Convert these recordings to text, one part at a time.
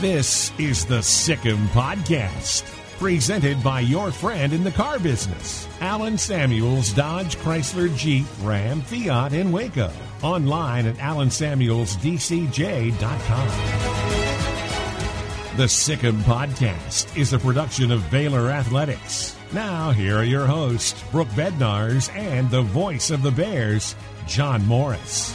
This is the Sic 'Em Podcast, presented by your friend in the car business, Alan Samuels Dodge Chrysler Jeep Ram Fiat in Waco. Online at alansamuelsdcj.com. The Sic 'Em Podcast is a production of Baylor Athletics. Now, here are your hosts, Brooke Bednars and the voice of the Bears, John Morris.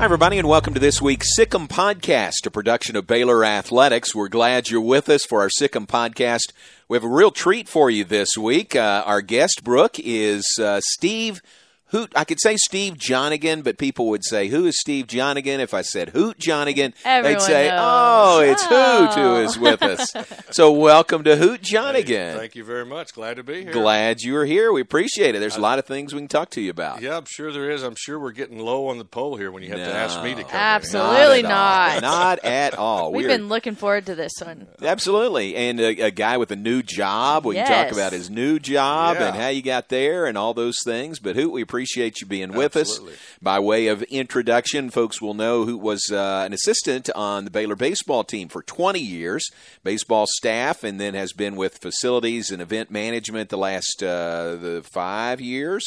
Hi, everybody, and welcome to this week's Sic 'Em Podcast, a production of Baylor Athletics. We're glad you're with us for our Sic 'Em Podcast. We have a real treat for you this week. Uh, our guest, Brooke, is uh, Steve Hoot. I could say Steve Johnigan, but people would say, "Who is Steve Johnigan?" If I said Hoot Johnigan, Everyone they'd say, knows. "Oh, it's Oh. Hoot who is oh. with us." so, welcome to Hoot Johnigan. Thank you very much. Glad to be here. Glad you are here. We appreciate it. There's a lot of things we can talk to you about. Yeah, I'm sure there is. I'm sure we're getting low on the pole here when you have to ask me to come. in. Absolutely Not at not. Not at all. We've We're- been looking forward to this one. Absolutely, and a, a guy with a new job. We can talk about his new job Yeah. and how you got there and all those things. But Hoot, we appreciate you being with Absolutely. us. By way of introduction, folks will know who was uh, an assistant on the Baylor baseball team for 20 years, baseball staff, and then has been with facilities and event management the last uh, the five years.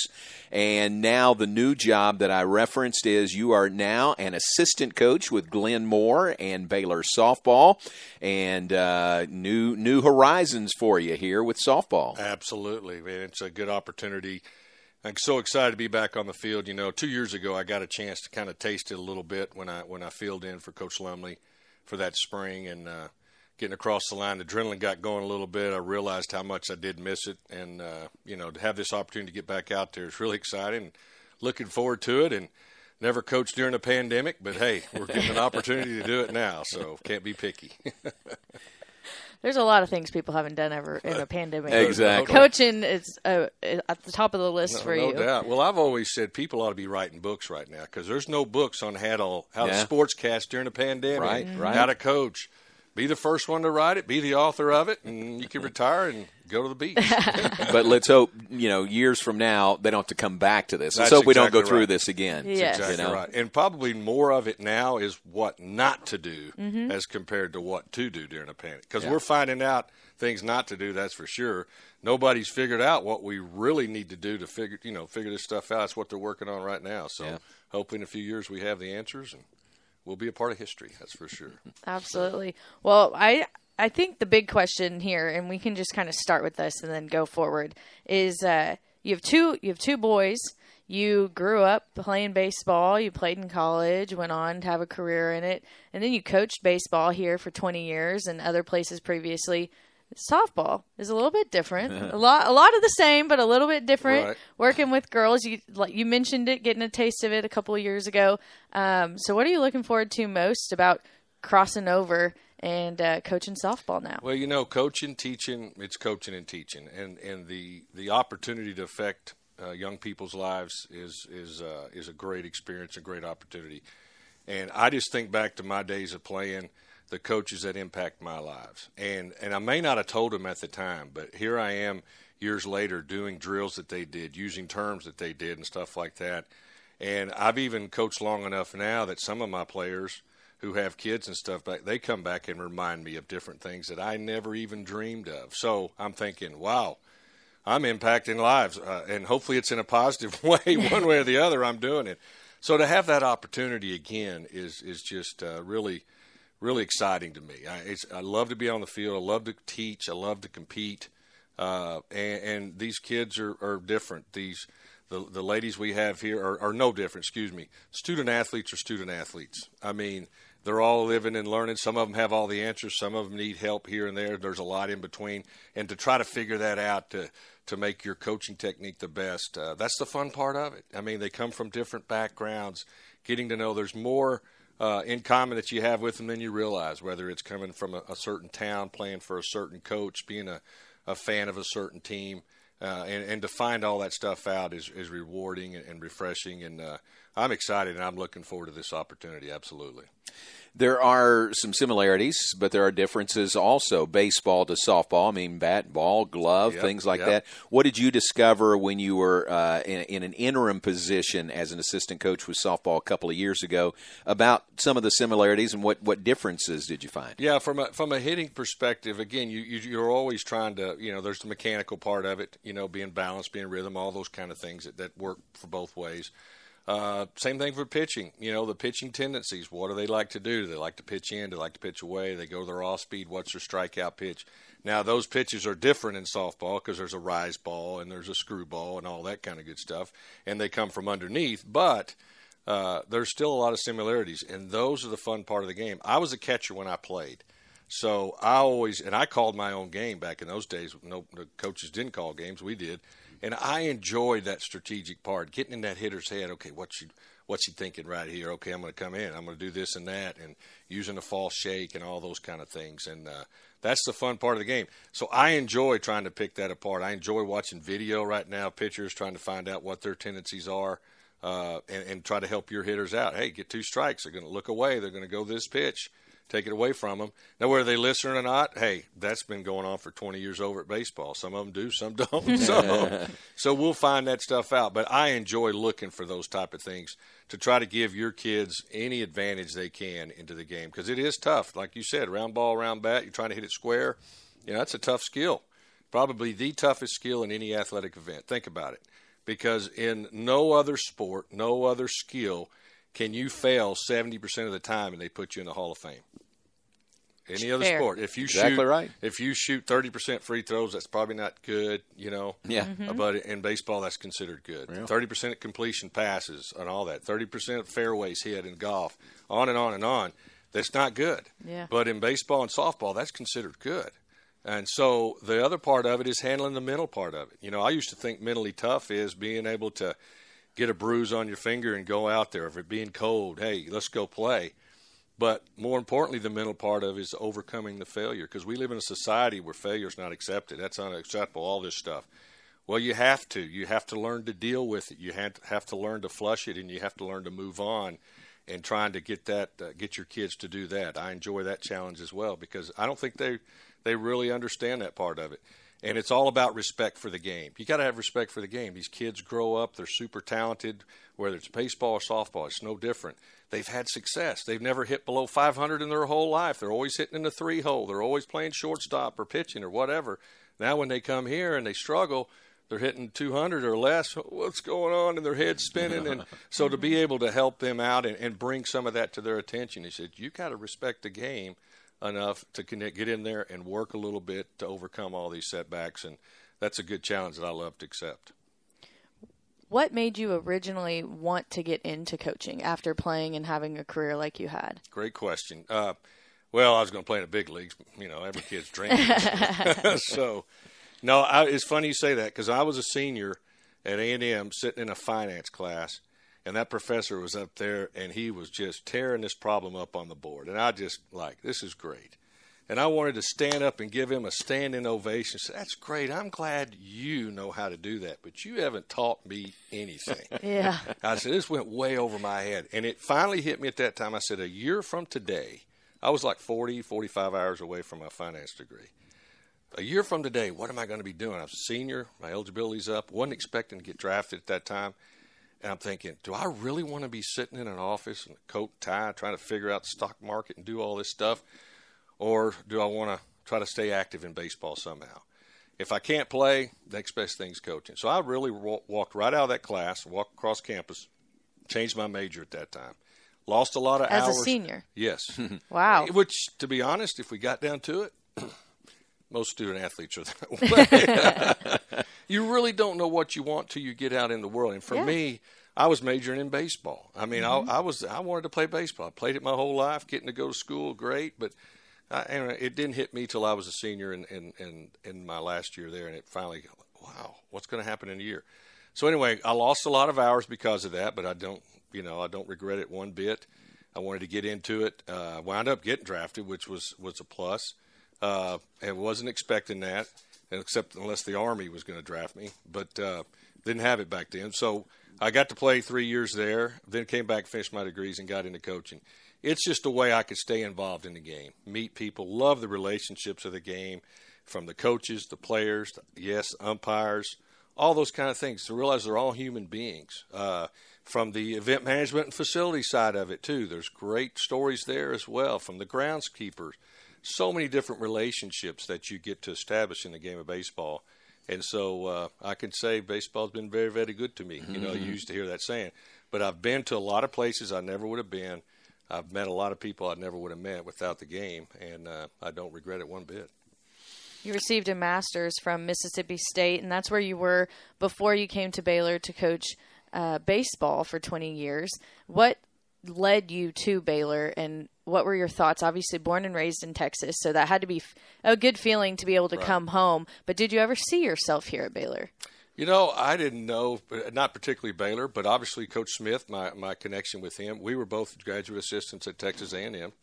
And now the new job that I referenced is you are now an assistant coach with Glenn Moore and Baylor softball, and uh, new new horizons for you here with softball. Absolutely, man. It's a good opportunity. I'm so excited to be back on the field. You know, two years ago I got a chance to kind of taste it a little bit when I when I filled in for Coach Lumley for that spring and uh, getting across the line. Adrenaline got going a little bit. I realized how much I did miss it, and uh, you know, to have this opportunity to get back out there is really exciting. Looking forward to it, and never coached during a pandemic, but hey, we're getting an opportunity to do it now, so can't be picky. There's a lot of things people haven't done ever in a pandemic. Exactly. Coaching is uh, at the top of the list for no you. doubt. Well, I've always said people ought to be writing books right now because there's no books on how to how Yeah. to sportscast during a pandemic, Right, Mm-hmm. Mhm. right. How to coach. Be the first one to write it. Be the author of it, and you can retire and go to the beach. but let's hope you know years from now they don't have to come back to this. Let's That's hope we don't go exactly through right. this again. Yes. exactly You know? right. And probably more of it now is what not to do Mm-hmm. as compared to what to do during a panic. Because we're finding out things not to do. That's for sure. Nobody's figured out what we really need to do to figure you know figure this stuff out. That's what they're working on right now. So Yeah. hopefully in a few years we have the answers and we'll be a part of history. That's for sure. Absolutely. Well, I I think the big question here, and we can just kind of start with this and then go forward, is uh, you have two you have two boys. You grew up playing baseball. You played in college, went on to have a career in it, and then you coached baseball here for 20 years and other places previously. Softball is a little bit different. a lot, a lot of the same, but a little bit different. Right. Working with girls, you like you mentioned it, getting a taste of it a couple of years ago. Um, so, what are you looking forward to most about crossing over and uh, coaching softball now? Well, you know, coaching, teaching, it's coaching and teaching, and and the the opportunity to affect uh, young people's lives is is uh, is a great experience, a great opportunity. And I just think back to my days of playing, the coaches that impact my lives, and and I may not have told them at the time, but here I am years later doing drills that they did, using terms that they did, and stuff like that. And I've even coached long enough now that some of my players who have kids and stuff back, they come back and remind me of different things that I never even dreamed of. So I'm thinking, wow, I'm impacting lives, uh, and hopefully it's in a positive way, one way or the other. I'm doing it. So to have that opportunity again is is just uh, really, really exciting to me. I, it's, I love to be on the field. I love to teach. I love to compete. Uh, and, and these kids are, are different. These the the ladies we have here are, are no different. Excuse me. Student athletes are student athletes. I mean, they're all living and learning. Some of them have all the answers. Some of them need help here and there. There's a lot in between. And to try to figure that out to to make your coaching technique the best, uh, that's the fun part of it. I mean, they come from different backgrounds, getting to know there's more uh, in common that you have with them than you realize. Whether it's coming from a, a certain town, playing for a certain coach, being a, a fan of a certain team. Uh, and, and to find all that stuff out is, is rewarding and, refreshing. And uh, I'm excited and I'm looking forward to this opportunity. Absolutely. There are some similarities, but there are differences also. Baseball to softball, I mean, bat, ball, glove, Yep, things like yep. that. What did you discover when you were uh, in, in an interim position as an assistant coach with softball a couple of years ago about some of the similarities and what, what differences did you find? Yeah, from a from a hitting perspective, again, you, you you're always trying to, you know, there's the mechanical part of it, you know, being balanced, being rhythm, all those kind of things that, that work for both ways. Uh, same thing for pitching. You know, the pitching tendencies. What do they like to do? Do they like to pitch in? Do they like to pitch away? They go their off speed? What's their strikeout pitch? Now, those pitches are different in softball because there's a rise ball and there's a screw ball and all that kind of good stuff, and they come from underneath. But uh, there's still a lot of similarities, and those are the fun part of the game. I was a catcher when I played. So I always and I called my own game back in those days. No, the coaches didn't call games. We did, and I enjoyed that strategic part, getting in that hitter's head. Okay, what's he, what's he thinking right here? Okay, I'm going to come in. I'm going to do this and that, and using a false shake and all those kind of things. And uh, that's the fun part of the game. So I enjoy trying to pick that apart. I enjoy watching video right now, pitchers trying to find out what their tendencies are. Uh, and, and try to help your hitters out. Hey, get two strikes. They're going to look away. They're going to go this pitch take it away from them. Now, whether they listen or not, hey, that's been going on for 20 years over at baseball. Some of them do, some don't. So, so we'll find that stuff out. But I enjoy looking for those type of things to try to give your kids any advantage they can into the game because it is tough. Like you said, round ball, round bat, you're trying to hit it square. You know, that's a tough skill. Probably the toughest skill in any athletic event. Think about it. Because in no other sport, no other skill – can you fail 70% of the time and they put you in the Hall of Fame? Any other Fair. sport, if you Exactly shoot, right. if you shoot 30% free throws, that's probably not good, you know. Yeah. Uh, But in baseball, that's considered good. 30% completion passes and all that. 30% fairways hit in golf, on and on and on. That's not good. Yeah. But in baseball and softball, that's considered good. And so the other part of it is handling the mental part of it. You know, I used to think mentally tough is being able to get a bruise on your finger and go out there. If it being cold, hey, let's go play. But more importantly, the mental part of it is overcoming the failure because we live in a society where failure is not accepted. That's unacceptable. All this stuff. Well, you have to. You have to learn to deal with it. You have to, learn to flush it, and you have to learn to move on. And trying to get that, uh, get your kids to do that. I enjoy that challenge as well because I don't think they they really understand that part of it. And it's all about respect for the game. You got to have respect for the game. These kids grow up; they're super talented. Whether it's baseball or softball, it's no different. They've had success. They've never hit below 500 in their whole life. They're always hitting in the three hole. They're always playing shortstop or pitching or whatever. Now, when they come here and they struggle, they're hitting 200 or less. What's going on? And their head's spinning. And so to be able to help them out and, and bring some of that to their attention, he said, you got to respect the game enough to connect, get in there and work a little bit to overcome all these setbacks. And that's a good challenge that I love to accept. What made you originally want to get into coaching after playing and having a career like you had? Great question. Uh, well, I was going to play in the big leagues. You know, every kid's dream. so, no, I, it's funny you say that because I was a senior at A and M sitting in a finance class, and that professor was up there, and he was just tearing this problem up on the board, and I just like this is great. And I wanted to stand up and give him a standing ovation. Say, That's great. I'm glad you know how to do that, but you haven't taught me anything. Yeah. I said, this went way over my head. And it finally hit me at that time. I said, a year from today, I was like 40, 45 hours away from my finance degree. A year from today, what am I going to be doing? I'm a senior, my eligibility's up, wasn't expecting to get drafted at that time. And I'm thinking, do I really want to be sitting in an office in a coat and tie trying to figure out the stock market and do all this stuff? Or do I want to try to stay active in baseball somehow? If I can't play, next best thing's coaching. So I really wa- walked right out of that class, walked across campus, changed my major at that time. Lost a lot of As a senior? Yes. Wow. Eh, which, to be honest, if we got down to it, most student athletes are that way. you really don't know what you want till you get out in the world. And for Yeah. me, I was majoring in baseball. I mean, I, I was I wanted to play baseball. I played it my whole life. Getting to go to school, great, but I, and it didn't hit me till I was a senior in in, in, in my last year there, and it finally, wow, what's going to happen in a year? So anyway, I lost a lot of hours because of that, but I don't You know, I don't regret it one bit. I wanted to get into it. Uh, wound up getting drafted, which was was a plus. Uh, and wasn't expecting that, except unless the Army was going to draft me. But uh, didn't have it back then. So I got to play three years there. Then came back, finished my degrees, and got into coaching. It's just a way I could stay involved in the game, meet people, love the relationships of the game, from the coaches, the players, yes, umpires, all those kind of things. To realize they're all human beings. Uh, from the event management and facility side of it too, there's great stories there as well. From the groundskeepers so many different relationships that you get to establish in the game of baseball. And so uh, I can say baseball's been very, very good to me. Mm-hmm. You know, you mm-hmm. used to hear that saying, but I've been to a lot of places I never would have been. I've met a lot of people I never would have met without the game, and uh, I don't regret it one bit. You received a master's from Mississippi State, and that's where you were before you came to Baylor to coach uh, baseball for 20 years. What led you to Baylor, and what were your thoughts? Obviously, born and raised in Texas, so that had to be a good feeling to be able to right. come home. But did you ever see yourself here at Baylor? You know, I didn't know, not particularly Baylor, but obviously Coach Smith, my my connection with him. We were both graduate assistants at Texas A&M,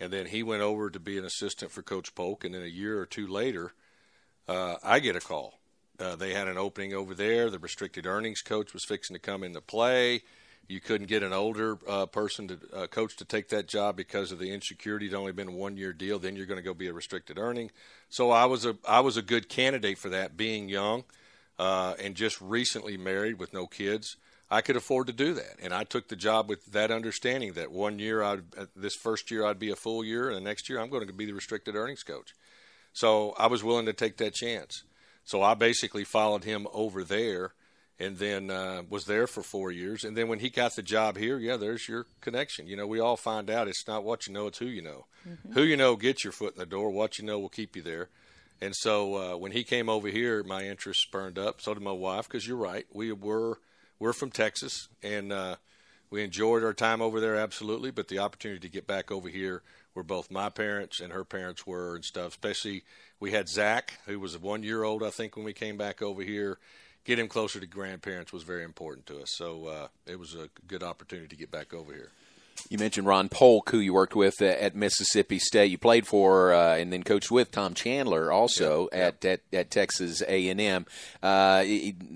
and then he went over to be an assistant for Coach Polk, and then a year or two later, uh, I get a call. Uh, they had an opening over there. The restricted earnings coach was fixing to come into play you couldn't get an older uh, person to uh, coach to take that job because of the insecurity. It'd only been a one year deal. Then you're going to go be a restricted earning. So I was a I was a good candidate for that, being young uh, and just recently married with no kids. I could afford to do that, and I took the job with that understanding that one year I'd uh, this first year I'd be a full year, and the next year I'm going to be the restricted earnings coach. So I was willing to take that chance. So I basically followed him over there and then uh, was there for four years. And then when he got the job here, yeah, there's your connection. You know, we all find out it's not what you know, it's who you know. Mm-hmm. Who you know gets your foot in the door. What you know will keep you there. And so uh, when he came over here, my interest spurned up. So did my wife, because you're right. We were we're from Texas, and uh, we enjoyed our time over there absolutely. But the opportunity to get back over here, where both my parents and her parents were, and stuff. Especially we had Zach, who was one year old, I think, when we came back over here get him closer to grandparents was very important to us. So uh, it was a good opportunity to get back over here. You mentioned Ron Polk, who you worked with at Mississippi State. You played for uh, and then coached with Tom Chandler also yeah, at, yeah. at, at Texas A and M. Uh,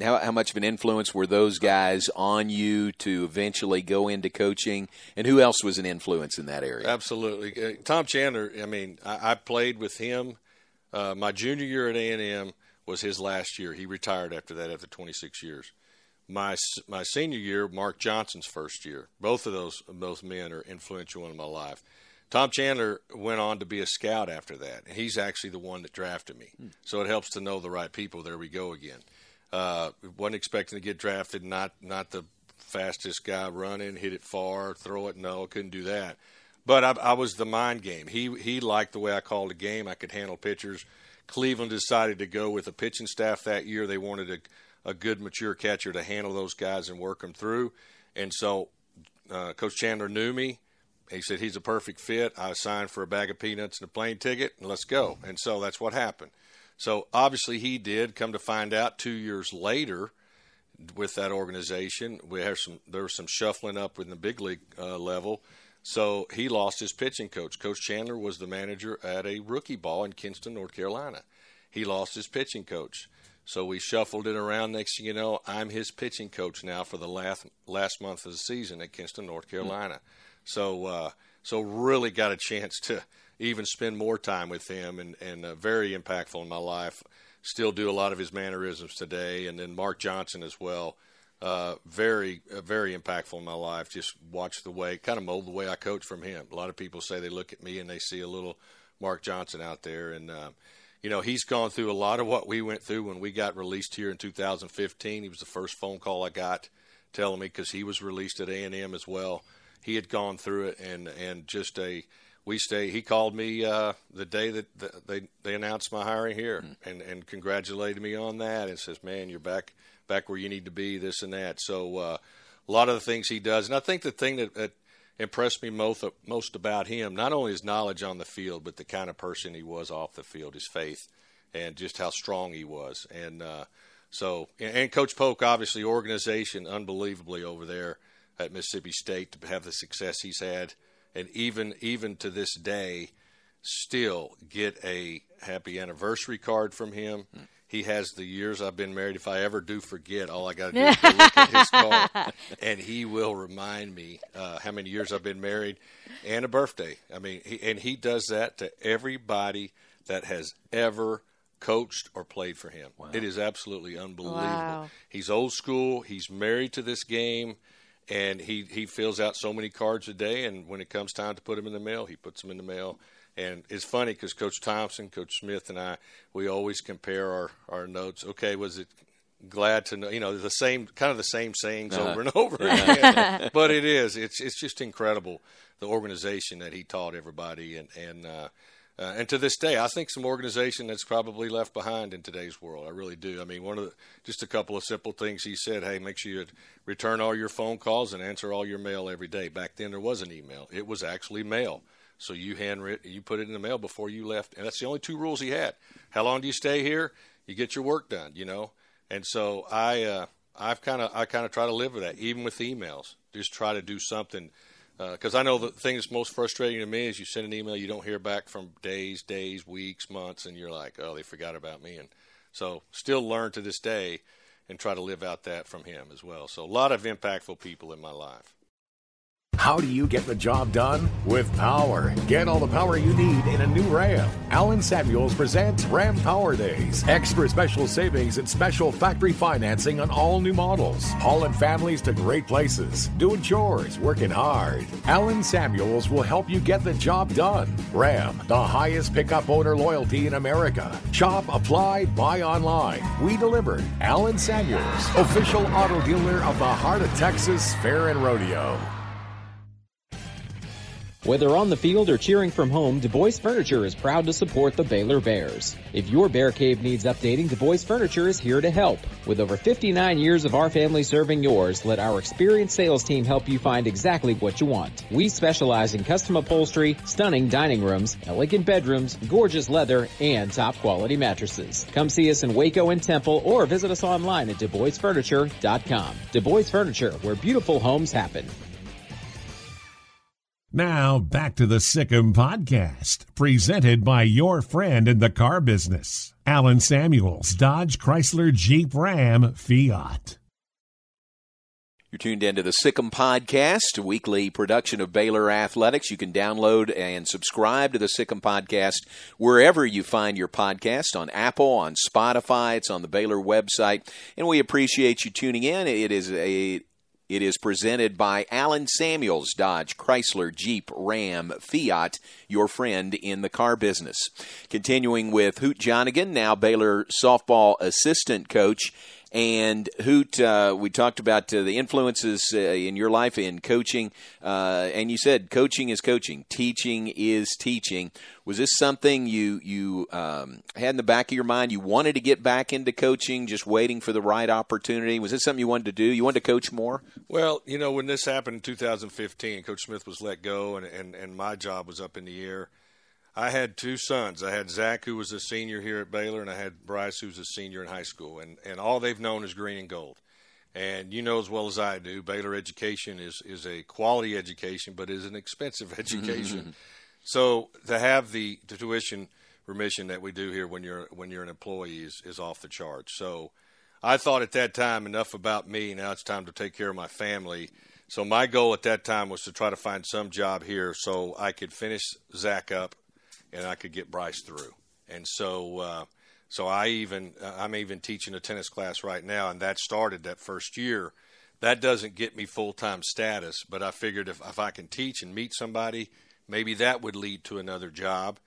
how, how much of an influence were those guys on you to eventually go into coaching? And who else was an influence in that area? Absolutely, uh, Tom Chandler. I mean, I, I played with him uh, my junior year at A and M was his last year. He retired after that after 26 years. My my senior year, Mark Johnson's first year. Both of those those men are influential in my life. Tom Chandler went on to be a scout after that, and he's actually the one that drafted me. Hmm. So it helps to know the right people. There we go again. Uh, wasn't expecting to get drafted. Not not the fastest guy running, hit it far, throw it. No, couldn't do that. But I, I was the mind game. He he liked the way I called the game. I could handle pitchers. Cleveland decided to go with a pitching staff that year. They wanted a, a good, mature catcher to handle those guys and work them through. And so uh, Coach Chandler knew me. He said he's a perfect fit. I signed for a bag of peanuts and a plane ticket, and let's go. And so that's what happened. So obviously he did. Come to find out, two years later, with that organization, we have some. There was some shuffling up in the big league uh, level so he lost his pitching coach. Coach Chandler was the manager at a rookie ball in Kinston, North Carolina. He lost his pitching coach. So we shuffled it around. Next thing you know, I'm his pitching coach now for the last last month of the season at Kinston, North Carolina. Mm-hmm. So uh, so really got a chance to even spend more time with him, and and uh, very impactful in my life. Still do a lot of his mannerisms today, and then Mark Johnson as well uh, very, uh, very impactful in my life. Just watch the way, kind of mold the way I coach from him. A lot of people say they look at me and they see a little Mark Johnson out there, and uh, you know he's gone through a lot of what we went through when we got released here in 2015. He was the first phone call I got telling me because he was released at A and M as well. He had gone through it, and and just a we stay. He called me uh, the day that the, they they announced my hiring here, mm-hmm. and and congratulated me on that, and says, "Man, you're back." Back where you need to be, this and that. So uh, a lot of the things he does, and I think the thing that, that impressed me most most about him, not only his knowledge on the field, but the kind of person he was off the field, his faith, and just how strong he was. And uh, so, and Coach Polk, obviously, organization unbelievably over there. at Mississippi State to have the success he's had, and even even to this day, still get a happy anniversary card from him. He has the years I've been married. If I ever do forget, all I got to do is go look at his card, and he will remind me uh, how many years I've been married and a birthday. I mean, he, and he does that to everybody that has ever coached or played for him. Wow. It is absolutely unbelievable. Wow. He's old school. He's married to this game, and he he fills out so many cards a day. And when it comes time to put them in the mail, he puts them in the mail and it's funny because Coach Thompson, Coach Smith, and I, we always compare our, our notes. Okay, was it glad to know? You know, the same kind of the same sayings uh-huh. over and over again. but it is. It's it's just incredible the organization that he taught everybody, and and uh, uh, and to this day, I think some organization that's probably left behind in today's world. I really do. I mean, one of the just a couple of simple things he said. Hey, make sure you return all your phone calls and answer all your mail every day. Back then, there was an email. It was actually mail. So you handwrit, you put it in the mail before you left, and that's the only two rules he had. How long do you stay here? You get your work done, you know. And so I, uh, I've kind of, I kind of try to live with that, even with emails. Just try to do something, because uh, I know the thing that's most frustrating to me is you send an email, you don't hear back from days, days, weeks, months, and you're like, oh, they forgot about me. And so, still learn to this day, and try to live out that from him as well. So, a lot of impactful people in my life. How do you get the job done? With power. Get all the power you need in a new Ram. Alan Samuels presents Ram Power Days. Extra special savings and special factory financing on all new models. Hauling families to great places. Doing chores, working hard. Alan Samuels will help you get the job done. Ram, the highest pickup owner loyalty in America. Shop, apply, buy online. We deliver. Alan Samuels, official auto dealer of the Heart of Texas Fair and Rodeo. Whether on the field or cheering from home, Du Bois Furniture is proud to support the Baylor Bears. If your bear cave needs updating, Du Bois Furniture is here to help. With over 59 years of our family serving yours, let our experienced sales team help you find exactly what you want. We specialize in custom upholstery, stunning dining rooms, elegant bedrooms, gorgeous leather, and top quality mattresses. Come see us in Waco and Temple or visit us online at DuBoisFurniture.com. Du Bois Furniture, where beautiful homes happen. Now, back to the Sic 'Em podcast, presented by your friend in the car business, Alan Samuels, Dodge Chrysler Jeep Ram Fiat. You're tuned into the Sic 'Em podcast, a weekly production of Baylor Athletics. You can download and subscribe to the Sic 'Em podcast wherever you find your podcast on Apple, on Spotify. It's on the Baylor website, and we appreciate you tuning in. It is a it is presented by Alan Samuels, Dodge, Chrysler, Jeep, Ram, Fiat, your friend in the car business. Continuing with Hoot Johnigan, now Baylor softball assistant coach. And Hoot, uh, we talked about uh, the influences uh, in your life in coaching, uh, and you said coaching is coaching, teaching is teaching. Was this something you you um, had in the back of your mind? You wanted to get back into coaching, just waiting for the right opportunity. Was this something you wanted to do? You wanted to coach more? Well, you know, when this happened in 2015, Coach Smith was let go, and and, and my job was up in the air. I had two sons. I had Zach, who was a senior here at Baylor, and I had Bryce, who's a senior in high school. And, and all they've known is green and gold. And you know as well as I do, Baylor education is, is a quality education, but is an expensive education. so to have the, the tuition remission that we do here when you're when you're an employee is, is off the charts. So I thought at that time enough about me. Now it's time to take care of my family. So my goal at that time was to try to find some job here so I could finish Zach up and I could get Bryce through. And so, uh, so I even I'm even teaching a tennis class right now, and that started that first year. That doesn't get me full time status, but I figured if if I can teach and meet somebody, maybe that would lead to another job.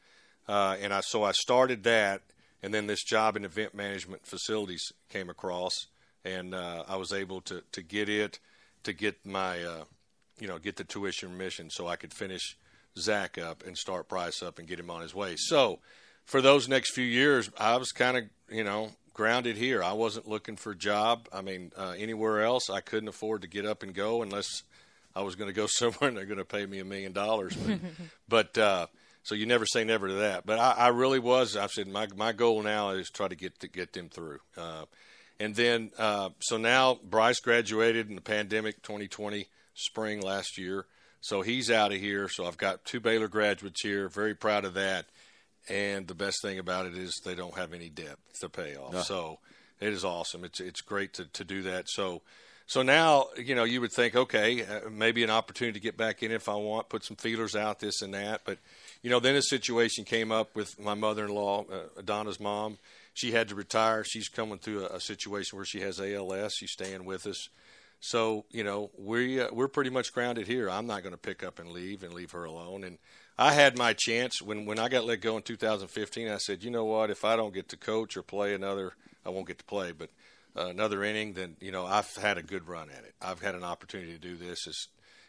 Uh, and I so I started that, and then this job in event management facilities came across, and uh, I was able to to get it, to get my uh, you know get the tuition remission so I could finish Zach up and start Bryce up and get him on his way. So for those next few years, I was kind of, you know, grounded here. I wasn't looking for a job. I mean, uh, anywhere else, I couldn't afford to get up and go unless I was going to go somewhere and they're going to pay me a million dollars. But, uh, so you never say never to that. But I, I really was. I said my my goal now is try to get to get them through. Uh, and then uh, so now Bryce graduated in the pandemic 2020 spring last year. So he's out of here. So I've got two Baylor graduates here. Very proud of that. And the best thing about it is they don't have any debt to pay off. So it is awesome. It's it's great to, to do that. So so now you know you would think okay uh, maybe an opportunity to get back in if I want, put some feelers out, this and that. But you know then a situation came up with my mother-in-law, uh, Donna's mom. She had to retire. She's coming through a, a situation where she has ALS. She's staying with us. So you know we uh, we're pretty much grounded here. I'm not going to pick up and leave and leave her alone. And I had my chance when when I got let go in 2015. I said, you know what? If I don't get to coach or play another, I won't get to play, but uh, another inning, then you know I've had a good run at it. I've had an opportunity to do this. It's,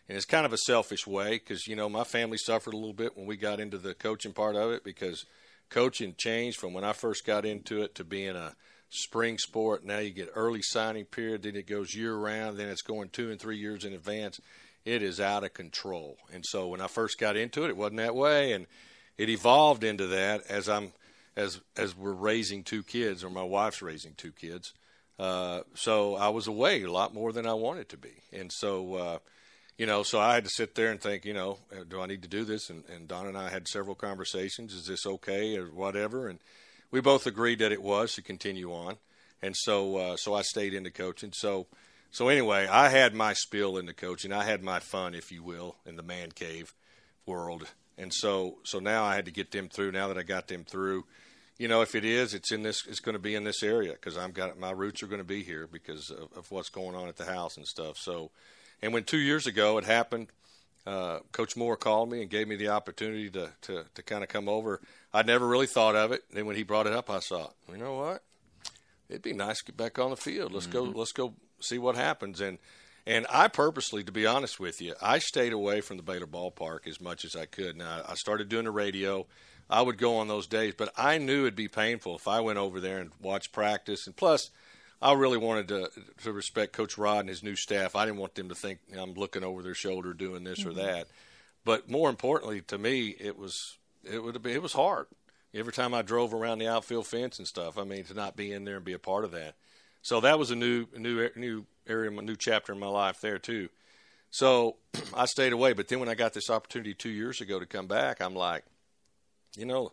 and it's kind of a selfish way because you know my family suffered a little bit when we got into the coaching part of it because coaching changed from when I first got into it to being a spring sport. Now you get early signing period, then it goes year round, then it's going two and three years in advance. It is out of control. And so when I first got into it, it wasn't that way, and it evolved into that as I'm as as we're raising two kids, or my wife's raising two kids. Uh, so I was away a lot more than I wanted to be, and so. Uh, you know, so I had to sit there and think, you know, do I need to do this? And, and Don and I had several conversations. Is this okay or whatever? And we both agreed that it was to continue on, and so uh, so I stayed into coaching. So so anyway, I had my spill into coaching. I had my fun, if you will, in the man cave world, and so so now I had to get them through. Now that I got them through, you know, if it is, it's in this. It's going to be in this area because I'm got my roots are going to be here because of, of what's going on at the house and stuff. So, and when two years ago it happened, uh, Coach Moore called me and gave me the opportunity to to, to kind of come over. I'd never really thought of it. Then when he brought it up, I thought, you know what? It'd be nice to get back on the field. Let's mm-hmm. go. Let's go see what happens. And and I purposely, to be honest with you, I stayed away from the Baylor ballpark as much as I could. Now I started doing the radio. I would go on those days, but I knew it'd be painful if I went over there and watched practice. And plus, I really wanted to to respect Coach Rod and his new staff. I didn't want them to think I'm looking over their shoulder doing this mm-hmm. or that. But more importantly, to me, it was it would have be it was hard. Every time I drove around the outfield fence and stuff, I mean, to not be in there and be a part of that. So that was a new new new area, a new chapter in my life there too. So I stayed away. But then when I got this opportunity two years ago to come back, I'm like, you know,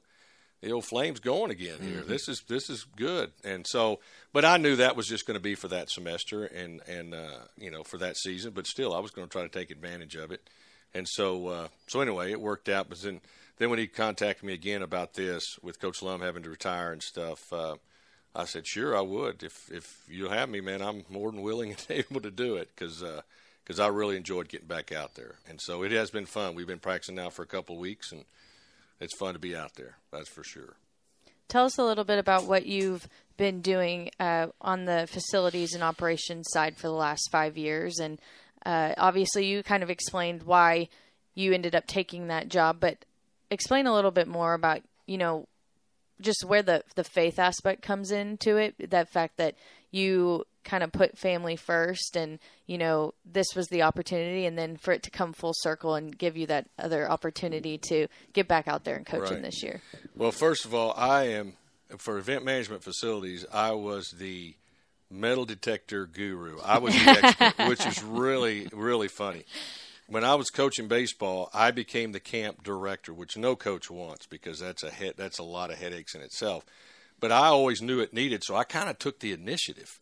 the old flames going again here. Mm-hmm. This is this is good. And so, but I knew that was just going to be for that semester and and uh, you know for that season. But still, I was going to try to take advantage of it. And so uh, so anyway, it worked out. But then then when he contacted me again about this with Coach Lum having to retire and stuff. Uh, I said, sure, I would. If if you have me, man, I'm more than willing and able to do it because because uh, I really enjoyed getting back out there. And so it has been fun. We've been practicing now for a couple of weeks, and it's fun to be out there. That's for sure. Tell us a little bit about what you've been doing uh, on the facilities and operations side for the last five years, and uh, obviously you kind of explained why you ended up taking that job, but explain a little bit more about you know just where the the faith aspect comes into it that fact that you kind of put family first and you know this was the opportunity and then for it to come full circle and give you that other opportunity to get back out there and coaching right. this year. Well first of all i am for event management facilities i was the metal detector guru. I was the expert which is really really funny when I was coaching baseball, I became the camp director, which no coach wants because that's a head, that's a lot of headaches in itself. But I always knew it needed, so I kind of took the initiative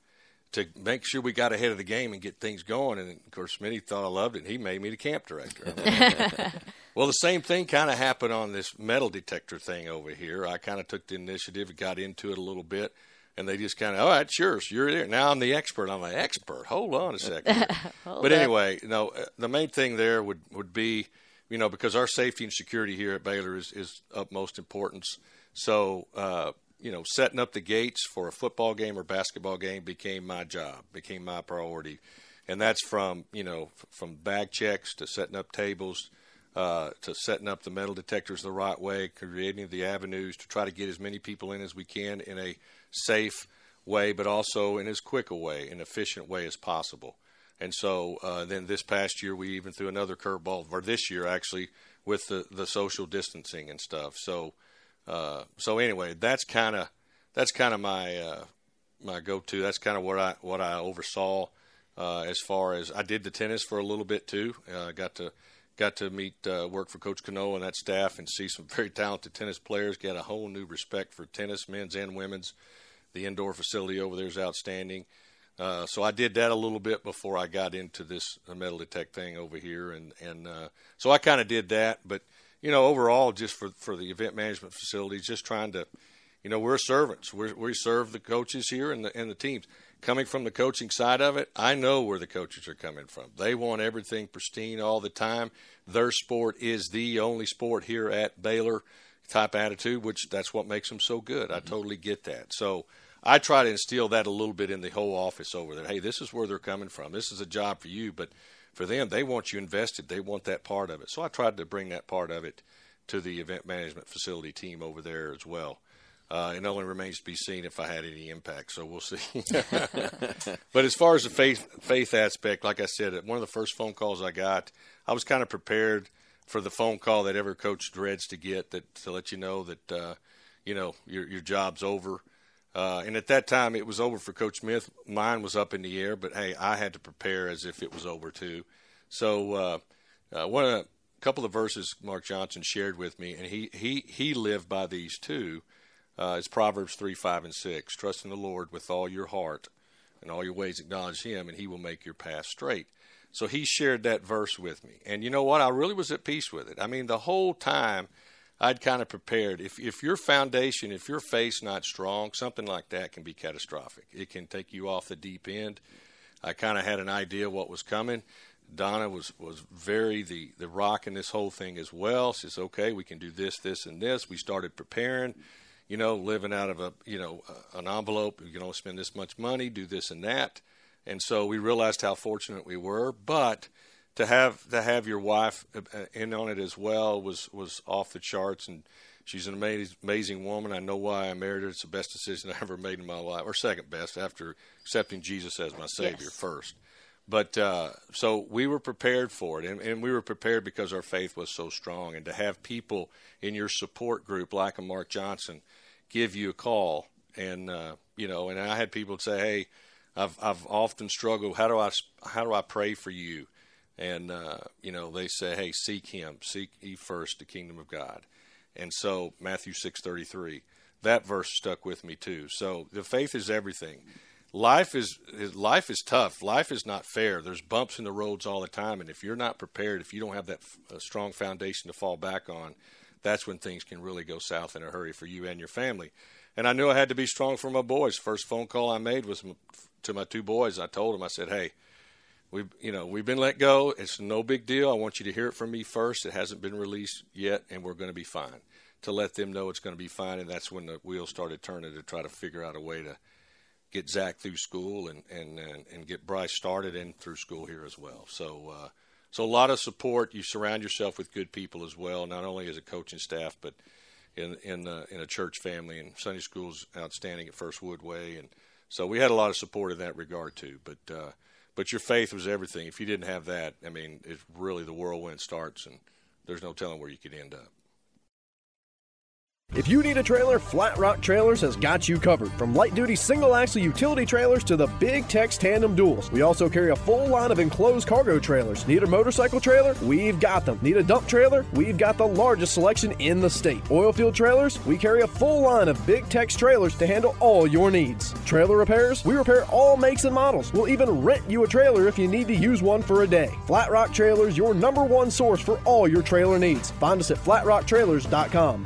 to make sure we got ahead of the game and get things going. And of course, Smitty thought I loved it. And he made me the camp director. well, the same thing kind of happened on this metal detector thing over here. I kind of took the initiative, and got into it a little bit and they just kind of, all right, sure, you're there. Now I'm the expert. I'm the expert. Hold on a second. but anyway, know, uh, the main thing there would, would be, you know, because our safety and security here at Baylor is, is utmost importance. So, uh, you know, setting up the gates for a football game or basketball game became my job, became my priority. And that's from, you know, from bag checks to setting up tables uh, to setting up the metal detectors the right way, creating the avenues to try to get as many people in as we can in a safe way, but also in as quick a way, an efficient way as possible. And so uh, then this past year, we even threw another curveball, or this year actually, with the, the social distancing and stuff. So uh, so anyway, that's kind of that's kind of my uh, my go to. That's kind of what I what I oversaw Uh, as far as I did the tennis for a little bit too. Uh, got to got to meet uh, work for Coach Cano and that staff and see some very talented tennis players. Get a whole new respect for tennis, men's and women's. The indoor facility over there is outstanding. Uh, so I did that a little bit before I got into this metal detect thing over here, and and uh, so I kind of did that. But you know, overall, just for for the event management facilities, just trying to, you know, we're servants. we we serve the coaches here and the and the teams coming from the coaching side of it, I know where the coaches are coming from. They want everything pristine all the time. Their sport is the only sport here at Baylor type attitude, which that's what makes them so good. I mm-hmm. totally get that. So I try to instill that a little bit in the whole office over there. Hey, this is where they're coming from. This is a job for you, but for them, they want you invested. They want that part of it. So I tried to bring that part of it to the event management facility team over there as well. Uh, it only remains to be seen if I had any impact, so we'll see. but as far as the faith faith aspect, like I said, one of the first phone calls I got, I was kind of prepared for the phone call that every coach dreads to get that to let you know that uh, you know your your job's over. Uh, and at that time, it was over for Coach Smith. Mine was up in the air, but hey, I had to prepare as if it was over too. So uh, uh, one of a couple of verses Mark Johnson shared with me, and he he he lived by these too uh, it's Proverbs 3, 5, and 6. Trust in the Lord with all your heart and all your ways acknowledge Him, and He will make your path straight. So he shared that verse with me. And you know what? I really was at peace with it. I mean, the whole time I'd kind of prepared. If, if your foundation, if your faith's not strong, something like that can be catastrophic. It can take you off the deep end. I kind of had an idea what was coming. Donna was, was very the, the rock in this whole thing as well. She says, okay, we can do this, this, and this. We started preparing you know, living out of a you know an envelope. You can only spend this much money, do this and that, and so we realized how fortunate we were. But to have to have your wife uh, uh, in on it as well was was off the charts, and she's an amazing amazing woman. I know why I married her. It's the best decision I ever made in my life, or second best after accepting Jesus as my Savior yes. first. But uh, so we were prepared for it, and, and, we were prepared because our faith was so strong. And to have people in your support group like a Mark Johnson give you a call, and uh, you know, and I had people say, "Hey, I've I've often struggled. How do I how do I pray for you?" And uh, you know, they say, "Hey, seek Him. Seek ye first the kingdom of God." And so Matthew six thirty three, that verse stuck with me too. So the faith is everything. Life is life is tough. Life is not fair. There's bumps in the roads all the time, and if you're not prepared, if you don't have that strong foundation to fall back on, that's when things can really go south in a hurry for you and your family. And I knew I had to be strong for my boys. First phone call I made was to my two boys. I told them, I said, "Hey, we you know we've been let go. It's no big deal. I want you to hear it from me first. It hasn't been released yet, and we're going to be fine." To let them know it's going to be fine, and that's when the wheels started turning to try to figure out a way to get Zach through school and and and, and get Bryce started and through school here as well. So. Uh, so a lot of support. You surround yourself with good people as well, not only as a coaching staff, but in in uh, in a church family. And Sunday school's outstanding at First Woodway, and so we had a lot of support in that regard too. But uh, but your faith was everything. If you didn't have that, I mean, it's really the whirlwind starts, and there's no telling where you could end up. If you need a trailer, Flat Rock Trailers has got you covered. From light duty single axle utility trailers to the big Tex tandem duals. We also carry a full line of enclosed cargo trailers. Need a motorcycle trailer? We've got them. Need a dump trailer? We've got the largest selection in the state. Oilfield trailers? We carry a full line of big Tex trailers to handle all your needs. Trailer repairs? We repair all makes and models. We'll even rent you a trailer if you need to use one for a day. Flat Rock Trailers, your number one source for all your trailer needs. Find us at flatrocktrailers.com.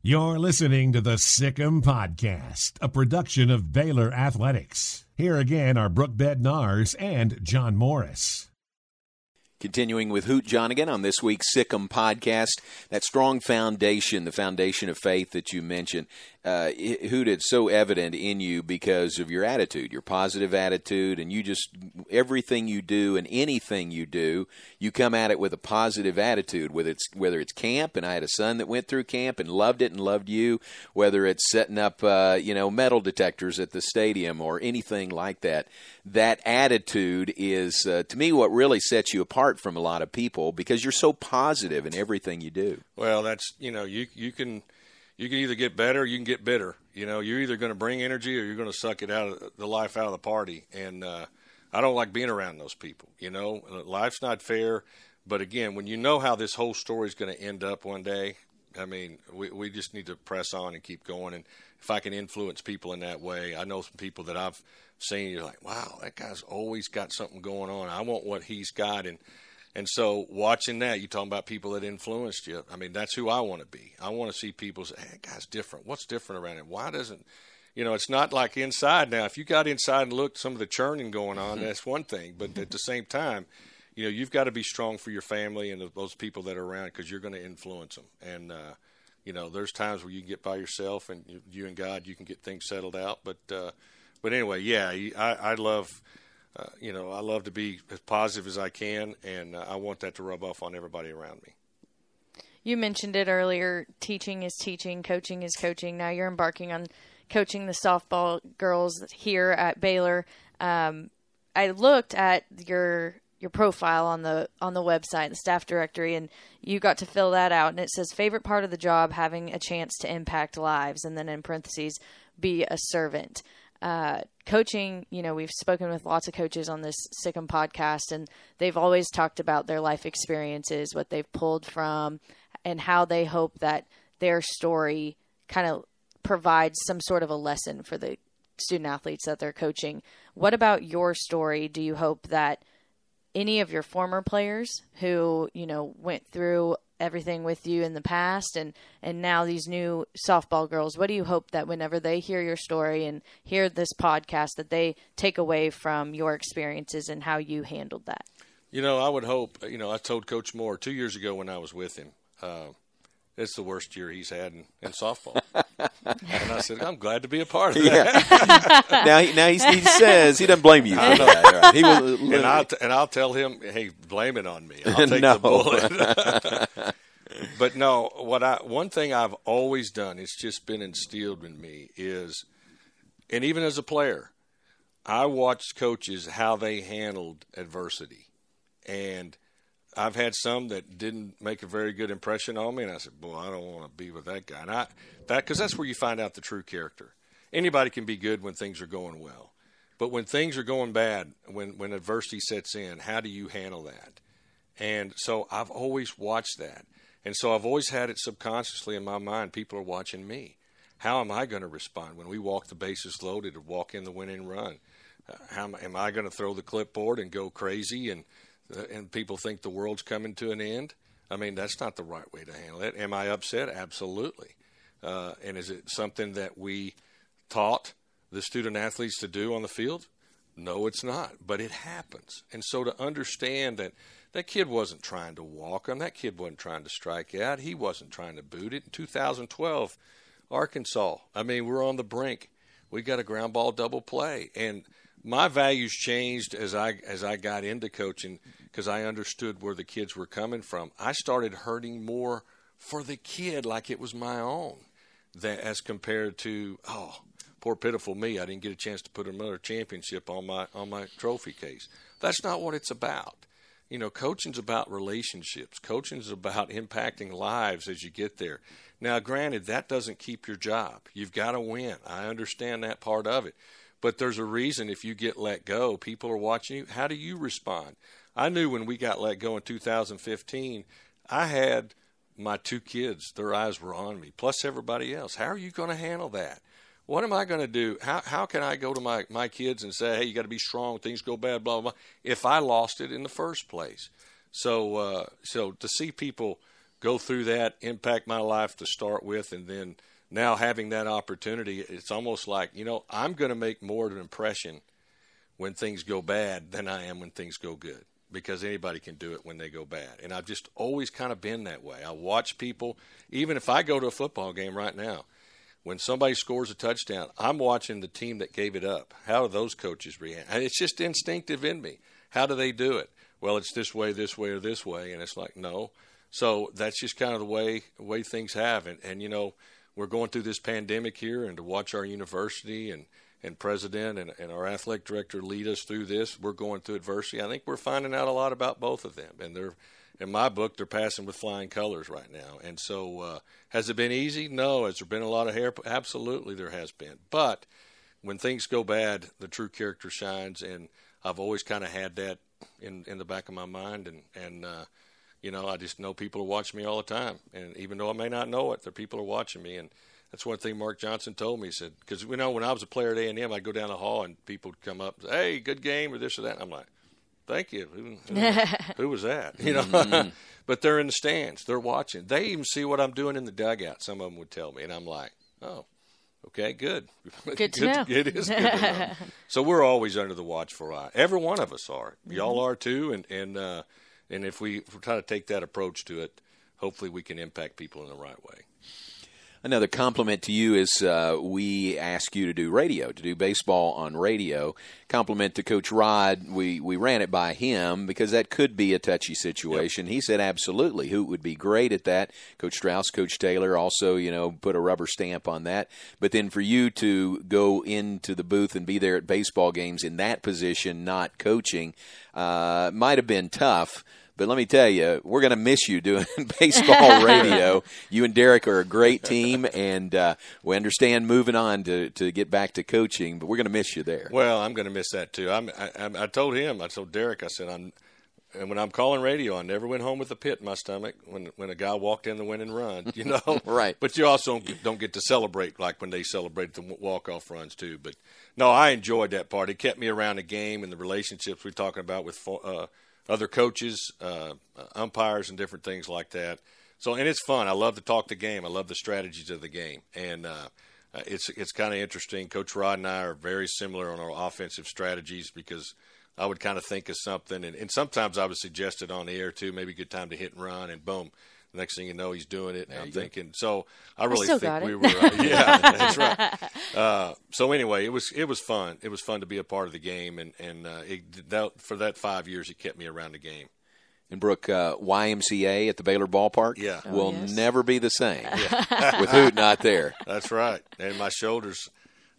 You're listening to the Sic 'Em Podcast, a production of Baylor Athletics. Here again are Brooke Bednars and John Morris. Continuing with Hoot Johnigan on this week's Sic 'Em Podcast, that strong foundation, the foundation of faith that you mentioned. Uh, Hoot, it's so evident in you because of your attitude, your positive attitude, and you just everything you do and anything you do, you come at it with a positive attitude. Whether it's whether it's camp, and I had a son that went through camp and loved it and loved you. Whether it's setting up, uh, you know, metal detectors at the stadium or anything like that, that attitude is uh, to me what really sets you apart from a lot of people because you're so positive in everything you do. Well, that's you know you you can you can either get better or you can get bitter. You know, you're either going to bring energy or you're going to suck it out of the life out of the party. And uh, I don't like being around those people. You know, life's not fair. But again, when you know how this whole story is going to end up one day, I mean, we we just need to press on and keep going. And if I can influence people in that way, I know some people that I've seen. You're like, wow, that guy's always got something going on. I want what he's got, and and so watching that, you talking about people that influenced you. I mean, that's who I want to be. I want to see people say, "Hey, guy's different. What's different around it? Why doesn't?" You know, it's not like inside now. If you got inside and looked some of the churning going on, that's one thing. But at the same time, you know, you've got to be strong for your family and those people that are around because you're going to influence them. And uh, you know, there's times where you get by yourself and you, you and God, you can get things settled out. But uh, but anyway, yeah, I, I love uh, you know, I love to be as positive as I can, and uh, I want that to rub off on everybody around me. You mentioned it earlier. Teaching is teaching, coaching is coaching. Now you're embarking on coaching the softball girls here at Baylor. Um, I looked at your your profile on the on the website, the staff directory, and you got to fill that out. And it says favorite part of the job, having a chance to impact lives, and then in parentheses, be a servant uh, coaching, you know, we've spoken with lots of coaches on this Sic 'Em podcast, and they've always talked about their life experiences, what they've pulled from, and how they hope that their story kind of provides some sort of a lesson for the student athletes that they're coaching. What about your story? Do you hope that any of your former players who, you know, went through everything with you in the past and and now these new softball girls what do you hope that whenever they hear your story and hear this podcast that they take away from your experiences and how you handled that? You know i would hope you know i told coach moore two years ago when i was with him uh, it's the worst year he's had in, in softball. and I said, I'm glad to be a part of that. Yeah. now, he, now he, says he doesn't blame you for that. Right. He will, and, I'll uh, t- and I'll tell him, hey, blame it on me. I'll take no. the bullet. but no, what I one thing I've always done, it's just been instilled in me is, and even as a player, I watched coaches how they handled adversity, and – I've had some that didn't make a very good impression on me, and I said, "Boy, I don't want to be with that guy." And I that because that's where you find out the true character. Anybody can be good when things are going well, but when things are going bad, when when adversity sets in, how do you handle that? And so I've always watched that, and so I've always had it subconsciously in my mind. People are watching me. How am I going to respond when we walk the bases loaded or walk in the winning run? Uh, how am I going to throw the clipboard and go crazy and and people think the world's coming to an end. I mean, that's not the right way to handle it. Am I upset? Absolutely. Uh, and is it something that we taught the student athletes to do on the field? No, it's not. But it happens. And so to understand that that kid wasn't trying to walk him, that kid wasn't trying to strike out, he wasn't trying to boot it. In 2012, Arkansas, I mean, we're on the brink. We got a ground ball double play. And my values changed as I as I got into coaching because I understood where the kids were coming from. I started hurting more for the kid like it was my own, that as compared to oh, poor pitiful me, I didn't get a chance to put another championship on my on my trophy case. That's not what it's about. You know, coaching's about relationships. Coaching's about impacting lives as you get there. Now, granted, that doesn't keep your job. You've got to win. I understand that part of it. But there's a reason if you get let go, people are watching you. How do you respond? I knew when we got let go in 2015, I had my two kids, their eyes were on me, plus everybody else. How are you going to handle that? What am I going to do? How, how can I go to my, my kids and say, hey, you got to be strong, things go bad, blah, blah, blah, if I lost it in the first place? So, uh, so to see people go through that, impact my life to start with, and then now having that opportunity, it's almost like, you know, I'm going to make more of an impression when things go bad than I am when things go good because anybody can do it when they go bad. And I've just always kind of been that way. I watch people, even if I go to a football game right now, when somebody scores a touchdown, I'm watching the team that gave it up. How do those coaches react? And it's just instinctive in me. How do they do it? Well, it's this way, this way, or this way, and it's like no. So that's just kind of the way way things have, and and you know we're going through this pandemic here, and to watch our university and and president and, and our athletic director lead us through this, we're going through adversity. I think we're finding out a lot about both of them, and they're in my book, they're passing with flying colors right now. And so, uh, has it been easy? No. Has there been a lot of hair? Absolutely, there has been. But when things go bad, the true character shines, and I've always kind of had that in in the back of my mind, and and uh, you know, I just know people are watching me all the time, and even though I may not know it, the people are watching me, and that's one thing Mark Johnson told me. He said, because you know, when I was a player at A and M, I'd go down the hall and people would come up, and say, "Hey, good game," or this or that. And I'm like, "Thank you." Who, who, who was that? You know. Mm-hmm. but they're in the stands. They're watching. They even see what I'm doing in the dugout. Some of them would tell me, and I'm like, "Oh, okay, good. Good to know. It is good to know. so we're always under the watchful eye. Every one of us are. Mm-hmm. Y'all are too, and and uh, and if we, if we try to take that approach to it, hopefully we can impact people in the right way. Another compliment to you is uh, we ask you to do radio, to do baseball on radio. Compliment to Coach Rod, we, we ran it by him because that could be a touchy situation. Yep. He said absolutely, who would be great at that. Coach Strauss, Coach Taylor also, you know, put a rubber stamp on that. But then for you to go into the booth and be there at baseball games in that position, not coaching, uh, might have been tough. But let me tell you, we're going to miss you doing baseball radio. you and Derek are a great team, and uh, we understand moving on to, to get back to coaching, but we're going to miss you there. Well, I'm going to miss that too. I'm, I, I told him, I told Derek, I said, I'm, and when I'm calling radio, I never went home with a pit in my stomach when when a guy walked in the winning run, you know. right. But you also don't get to celebrate like when they celebrate the walk off runs too. But no, I enjoyed that part. It kept me around the game and the relationships we're talking about with uh, other coaches, uh, umpires, and different things like that. So, and it's fun. I love to talk the game. I love the strategies of the game, and uh, it's it's kind of interesting. Coach Rod and I are very similar on our offensive strategies because I would kind of think of something, and, and sometimes I would suggest it on the air too. Maybe a good time to hit and run, and boom, the next thing you know, he's doing it. And I'm thinking, go. so I really I think we were, uh, yeah, that's right. Uh, so anyway, it was it was fun. It was fun to be a part of the game, and and uh, it, that, for that five years, it kept me around the game. And Brooke, uh, YMCA at the Baylor ballpark, yeah, will oh, yes. never be the same yeah. with Hoot not there. That's right, and my shoulders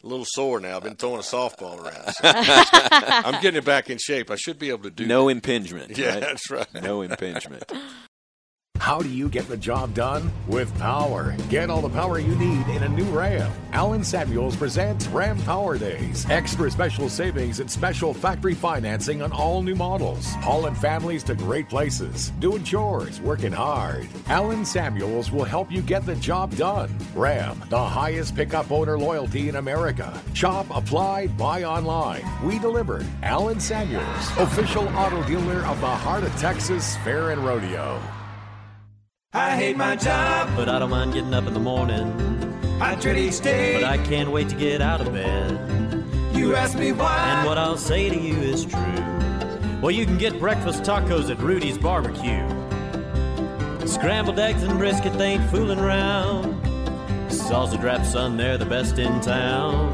a little sore now. I've been throwing a softball around. So I'm getting it back in shape. I should be able to do no that. impingement. Yeah, right? that's right. No impingement. How do you get the job done? With power. Get all the power you need in a new Ram. Alan Samuels presents Ram Power Days. Extra special savings and special factory financing on all new models. Hauling families to great places. Doing chores, working hard. Alan Samuels will help you get the job done. Ram, the highest pickup owner loyalty in America. Shop, apply, buy online. We deliver. Alan Samuels, official auto dealer of the Heart of Texas Fair and Rodeo. I hate my job, but I don't mind getting up in the morning. I dread each day, but I can't wait to get out of bed. You ask me why, and what I'll say to you is true. Well, you can get breakfast tacos at Rudy's Barbecue. Scrambled eggs and brisket, they ain't fooling around. Salsa drap, son, they're the best in town.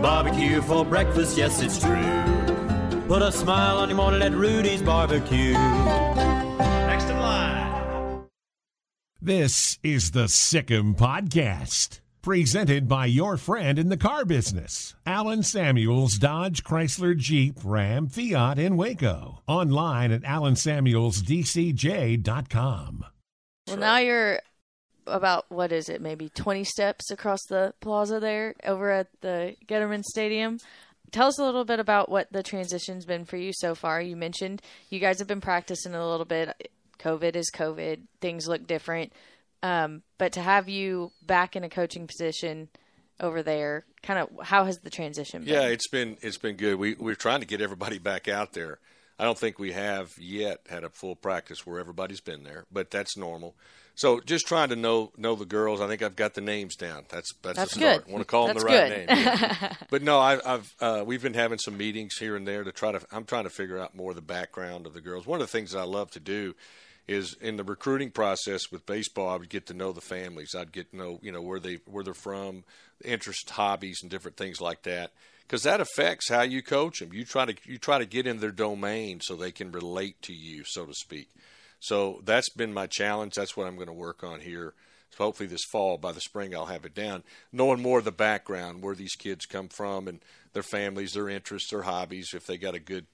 Barbecue for breakfast, yes, it's true. Put a smile on your morning at Rudy's Barbecue. This is the Sic 'Em Podcast, presented by your friend in the car business, Alan Samuels Dodge Chrysler Jeep Ram Fiat in Waco. Online at alansamuelsdcj.com. Well, now you're about what is it? Maybe 20 steps across the plaza there over at the Getterman Stadium. Tell us a little bit about what the transition's been for you so far. You mentioned you guys have been practicing a little bit. COVID is COVID. Things look different. Um, but to have you back in a coaching position over there, kind of how has the transition been? Yeah, it's been it's been good. We we're trying to get everybody back out there. I don't think we have yet had a full practice where everybody's been there, but that's normal. So just trying to know know the girls. I think I've got the names down. That's that's, that's. Good. want to call that's them the right good. name. Yeah. but no, I, I've uh, we've been having some meetings here and there to try to. I'm trying to figure out more of the background of the girls. One of the things that I love to do is in the recruiting process with baseball. I would get to know the families. I'd get to know you know where they where they're from, interest, hobbies, and different things like that. Because that affects how you coach them. You try to you try to get in their domain so they can relate to you, so to speak. So that's been my challenge. That's what I'm going to work on here. So hopefully this fall, by the spring, I'll have it down, knowing more of the background, where these kids come from, and their families, their interests, their hobbies. If they got a good,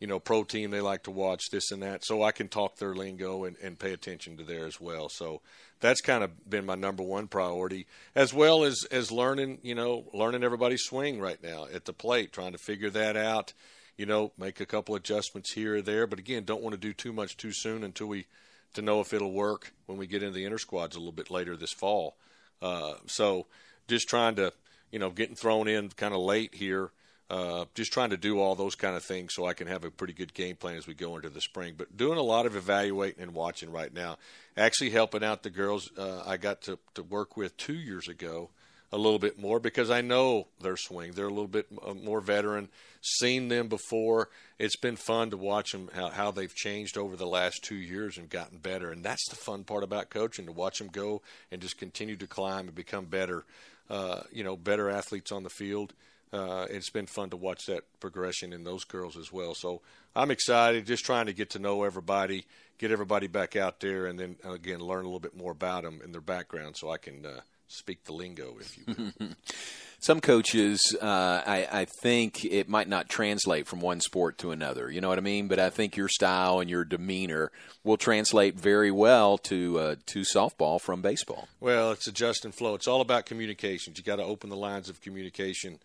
you know, pro team they like to watch, this and that, so I can talk their lingo and, and pay attention to there as well. So that's kind of been my number one priority, as well as as learning, you know, learning everybody's swing right now at the plate, trying to figure that out. You know, make a couple adjustments here or there, but again, don't want to do too much too soon until we to know if it'll work when we get into the inter squads a little bit later this fall. Uh, so just trying to, you know, getting thrown in kind of late here. Uh, just trying to do all those kind of things so I can have a pretty good game plan as we go into the spring. But doing a lot of evaluating and watching right now. Actually helping out the girls uh, I got to, to work with two years ago a little bit more because I know their swing. They're a little bit uh, more veteran, seen them before. It's been fun to watch them how, how they've changed over the last two years and gotten better. And that's the fun part about coaching to watch them go and just continue to climb and become better. Uh, you know, better athletes on the field. Uh, it's been fun to watch that progression in those girls as well. So I'm excited, just trying to get to know everybody, get everybody back out there, and then again learn a little bit more about them and their background, so I can uh, speak the lingo, if you will. Some coaches, uh, I, I think it might not translate from one sport to another. You know what I mean? But I think your style and your demeanor will translate very well to uh, to softball from baseball. Well, it's adjust and flow. It's all about communications. You got to open the lines of communication,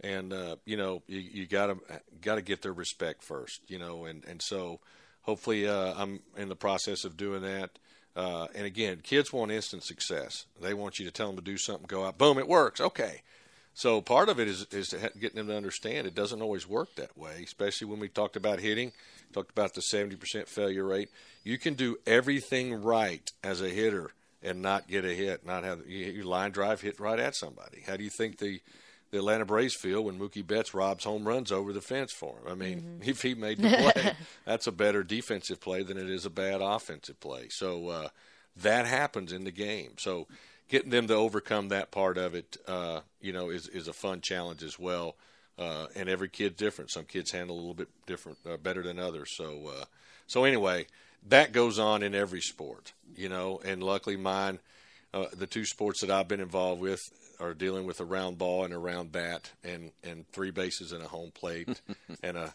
and uh, you know you, you got to got to get their respect first. You know, and and so hopefully uh, I'm in the process of doing that. Uh, and again, kids want instant success. They want you to tell them to do something, go out, boom, it works. Okay. So part of it is is getting them to understand it doesn't always work that way. Especially when we talked about hitting, talked about the seventy percent failure rate. You can do everything right as a hitter and not get a hit, not have your line drive hit right at somebody. How do you think the the Atlanta Braves field when Mookie Betts robs home runs over the fence for him. I mean, mm-hmm. if he made the play, that's a better defensive play than it is a bad offensive play. So uh, that happens in the game. So getting them to overcome that part of it, uh, you know, is is a fun challenge as well. Uh, and every kid's different. Some kids handle a little bit different, uh, better than others. So, uh, so anyway, that goes on in every sport, you know. And luckily, mine, uh, the two sports that I've been involved with, are dealing with a round ball and a round bat, and and three bases and a home plate, and a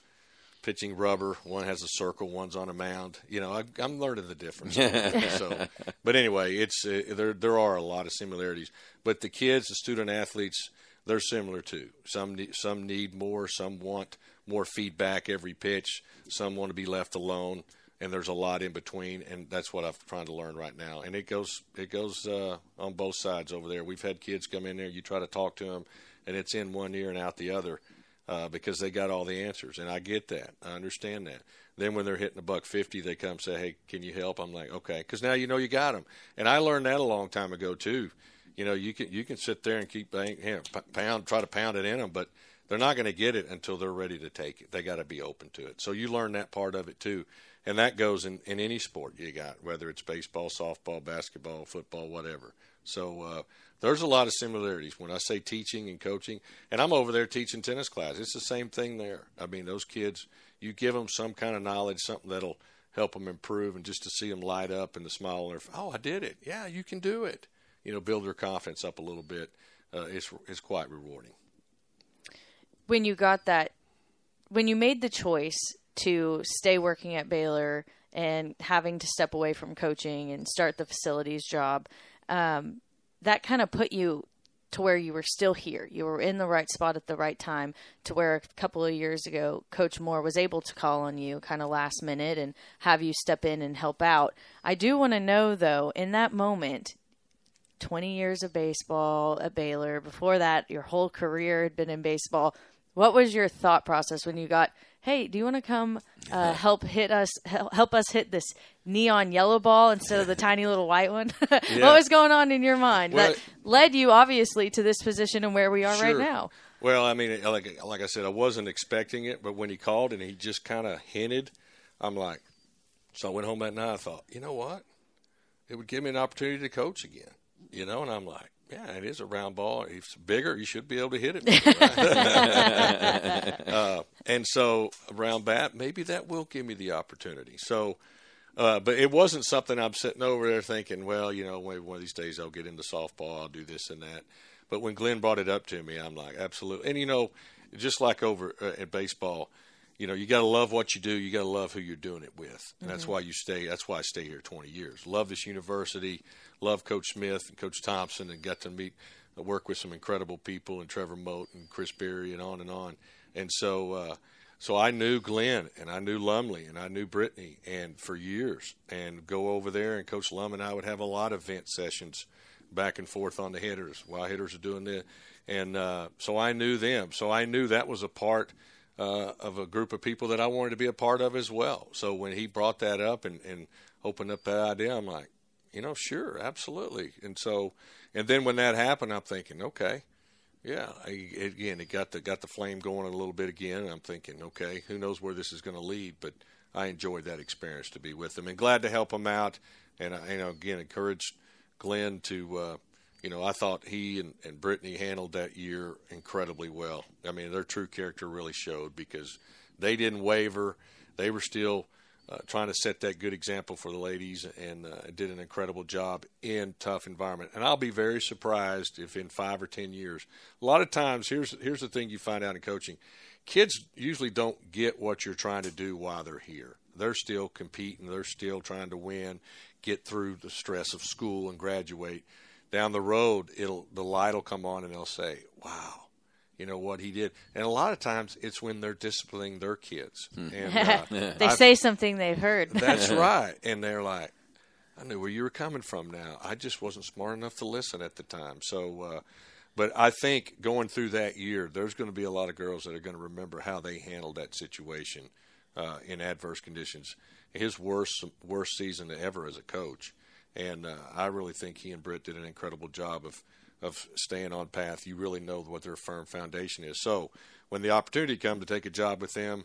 pitching rubber. One has a circle, one's on a mound. You know, I, am learning the difference. so, but anyway, it's uh, there. There are a lot of similarities, but the kids, the student athletes, they're similar too. Some some need more. Some want more feedback every pitch. Some want to be left alone, and there's a lot in between. And that's what I'm trying to learn right now. And it goes it goes uh, on both sides over there. We've had kids come in there. You try to talk to them, and it's in one ear and out the other uh, because they got all the answers, and I get that. I understand that. Then when they're hitting a buck fifty, they come say, "Hey, can you help?" I'm like, "Okay," because now you know you got them. And I learned that a long time ago too. You know, you can you can sit there and keep pound, try to pound it in them, but they're not going to get it until they're ready to take it. They got to be open to it. So you learn that part of it too, and that goes in in any sport you got, whether it's baseball, softball, basketball, football, whatever. So uh, there's a lot of similarities when I say teaching and coaching. And I'm over there teaching tennis class. It's the same thing there. I mean, those kids, you give them some kind of knowledge, something that'll help them improve, and just to see them light up and the smile on their face, oh, I did it. Yeah, you can do it. You know, build their confidence up a little bit. Uh, it's it's quite rewarding. When you got that, when you made the choice to stay working at Baylor and having to step away from coaching and start the facilities job, um, that kind of put you to where you were still here. You were in the right spot at the right time to where a couple of years ago, Coach Moore was able to call on you kind of last minute and have you step in and help out. I do want to know, though, in that moment, 20 years of baseball at Baylor, before that, your whole career had been in baseball. What was your thought process when you got hey, do you want to come uh, help hit us help us hit this neon yellow ball instead of the tiny little white one? yeah. What was going on in your mind well, that led you obviously to this position and where we are sure. right now? Well, I mean, like like I said, I wasn't expecting it, but when he called and he just kind of hinted, I'm like, So I went home that night. I thought, you know what? It would give me an opportunity to coach again. You know, and I'm like, yeah, it is a round ball. If it's bigger, you should be able to hit it. Right? uh, and so around bat, maybe that will give me the opportunity. So, uh, but it wasn't something I'm sitting over there thinking, well, you know, maybe one of these days I'll get into softball, I'll do this and that. But when Glenn brought it up to me, I'm like, absolutely. And you know, just like over uh, at baseball, you know, you got to love what you do. You got to love who you're doing it with. And that's Mhm. why you stay. That's why I stay here 20 years. Love this university. Love Coach Smith and Coach Thompson, and got to meet, uh, work with some incredible people, and Trevor Moat and Chris Berry, and on and on. And so, uh, so I knew Glenn, and I knew Lumley, and I knew Brittany, and for years, and go over there, and Coach Lum and I would have a lot of vent sessions back and forth on the hitters while hitters are doing this. And uh, so I knew them. So I knew that was a part uh, of a group of people that I wanted to be a part of as well. So when he brought that up and, and opened up that idea, I'm like, you know, sure, absolutely. And so, and then when that happened, I'm thinking, okay, yeah. I, again, it got the got the flame going a little bit again. And I'm thinking, okay, who knows where this is going to lead? But I enjoyed that experience to be with them and glad to help them out. And I, you know, again, encouraged Glenn to. Uh, you know, I thought he and, and Brittany handled that year incredibly well. I mean, their true character really showed because they didn't waver. They were still uh, trying to set that good example for the ladies and uh, did an incredible job in tough environment. And I'll be very surprised if in five or ten years, a lot of times here's here's the thing you find out in coaching, kids usually don't get what you're trying to do while they're here. They're still competing. They're still trying to win, get through the stress of school and graduate. Down the road, it'll the light will come on and they'll say, "Wow, you know what he did." And a lot of times, it's when they're disciplining their kids. And uh, they I've- say something they've heard. that's right. And they're like, I knew where you were coming from now. I just wasn't smart enough to listen at the time. So, uh, but I think going through that year, there's going to be a lot of girls that are going to remember how they handled that situation uh, in adverse conditions. His worst worst season ever as a coach, and uh, I really think he and Britt did an incredible job of of staying on path. You really know what their firm foundation is. So when the opportunity comes to take a job with them,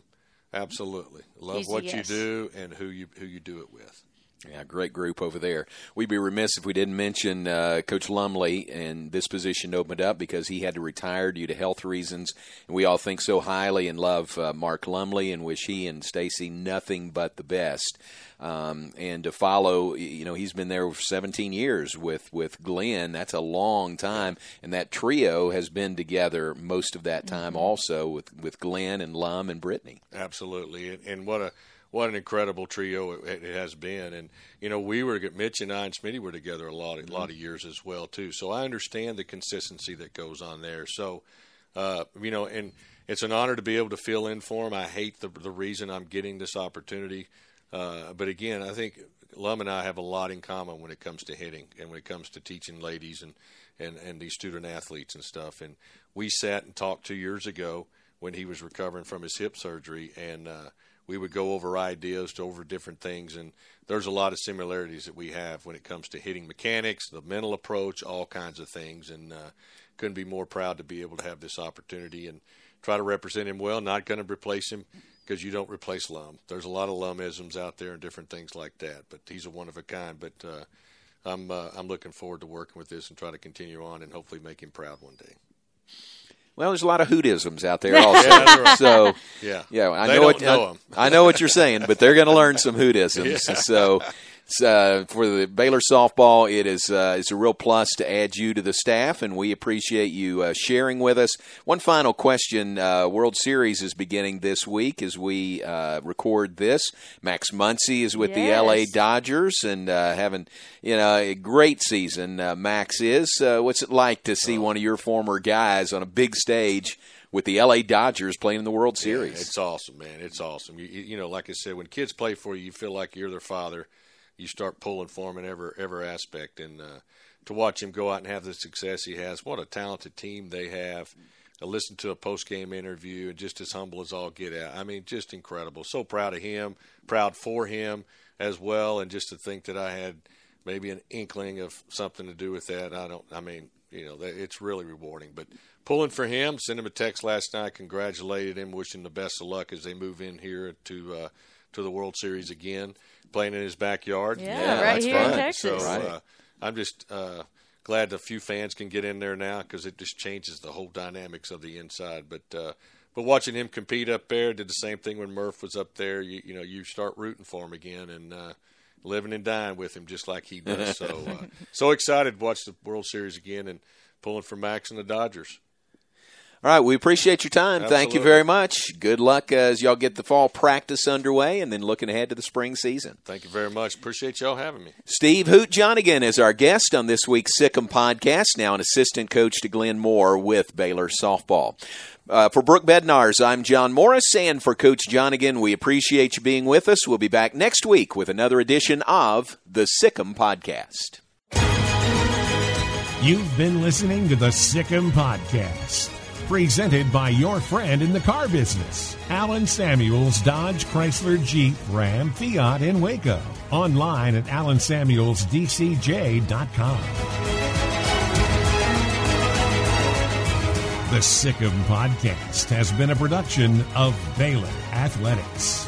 absolutely love Easy what yes. you do and who you who you do it with. Yeah, great group over there. We'd be remiss if we didn't mention uh, Coach Lumley and this position opened up because he had to retire due to health reasons. And we all think so highly and love uh, Mark Lumley and wish he and Stacy nothing but the best. Um, and to follow, you know, he's been there for 17 years with with Glenn. That's a long time, and that trio has been together most of that time, also with with Glenn and Lum and Brittany. Absolutely, and, and what a what an incredible trio it, it has been. And you know, we were Mitch and I and Smitty were together a lot, a lot of years as well too. So I understand the consistency that goes on there. So uh, you know, and it's an honor to be able to fill in for him. I hate the the reason I'm getting this opportunity, uh, but again, I think Lum and I have a lot in common when it comes to hitting and when it comes to teaching ladies and and and these student athletes and stuff. And we sat and talked two years ago when he was recovering from his hip surgery, and uh, we would go over ideas, to over different things, and there's a lot of similarities that we have when it comes to hitting mechanics, the mental approach, all kinds of things, and uh, couldn't be more proud to be able to have this opportunity and try to represent him well. Not going to replace him because you don't replace Lum. There's a lot of Lumisms out there and different things like that, but he's a one of a kind. But uh, I'm uh, I'm looking forward to working with this and try to continue on and hopefully make him proud one day. Well, there's a lot of hootisms out there also. Yeah, right. So Yeah. yeah, I They know don't what know I, 'em. I know what you're saying, but they're going to learn some hootisms. Yeah. So. Uh, for the Baylor softball, it is uh, it's a real plus to add you to the staff, and we appreciate you uh, sharing with us. One final question: uh, World Series is beginning this week as we uh, record this. Max Muncy is with the LA Dodgers and uh, having you know a great season. Uh, Max is. Uh, what's it like to see one of your former guys on a big stage with the LA Dodgers playing in the World Series? It's awesome, man. It's awesome. You, you you know, like I said, when kids play for you, you feel like you're their father. You start pulling for him in every every aspect, and uh, to watch him go out and have the success he has, what a talented team they have. I listened to a post game interview, and just as humble as all get out. I mean, just incredible. So proud of him, proud for him as well, and just to think that I had maybe an inkling of something to do with that. I don't. I mean, you know, it's really rewarding. But pulling for him, sent him a text last night, congratulated him, wishing the best of luck as they move in here to uh, to the World Series again, playing in his backyard. Yeah, Yeah, right here in fun. Texas. So Right. uh, I'm just uh, glad a few fans can get in there now because it just changes the whole dynamics of the inside. But uh, but watching him compete up there, did the same thing when Murph was up there. You, you know, you start rooting for him again and. Uh, Living and dying with him just like he does. So, uh, so excited to watch the World Series again and pulling for Max and the Dodgers. All right, we appreciate your time. Thank you very much. Good luck as y'all get the fall practice underway and then looking ahead to the spring season. Thank you very much. Appreciate y'all having me. Steve Hoot Johnigan is our guest on this week's Sic 'Em podcast, now an assistant coach to Glenn Moore with Baylor Softball. Uh, for Brooke Bednars, I'm John Morris, and for Coach Johnigan, we appreciate you being with us. We'll be back next week with another edition of the Sic 'Em podcast. You've been listening to the Sic 'Em Podcast, presented by your friend in the car business, Alan Samuels Dodge Chrysler Jeep Ram Fiat in Waco. Online at alansamuelsdcj.com. The Sic 'Em Podcast has been a production of Baylor Athletics.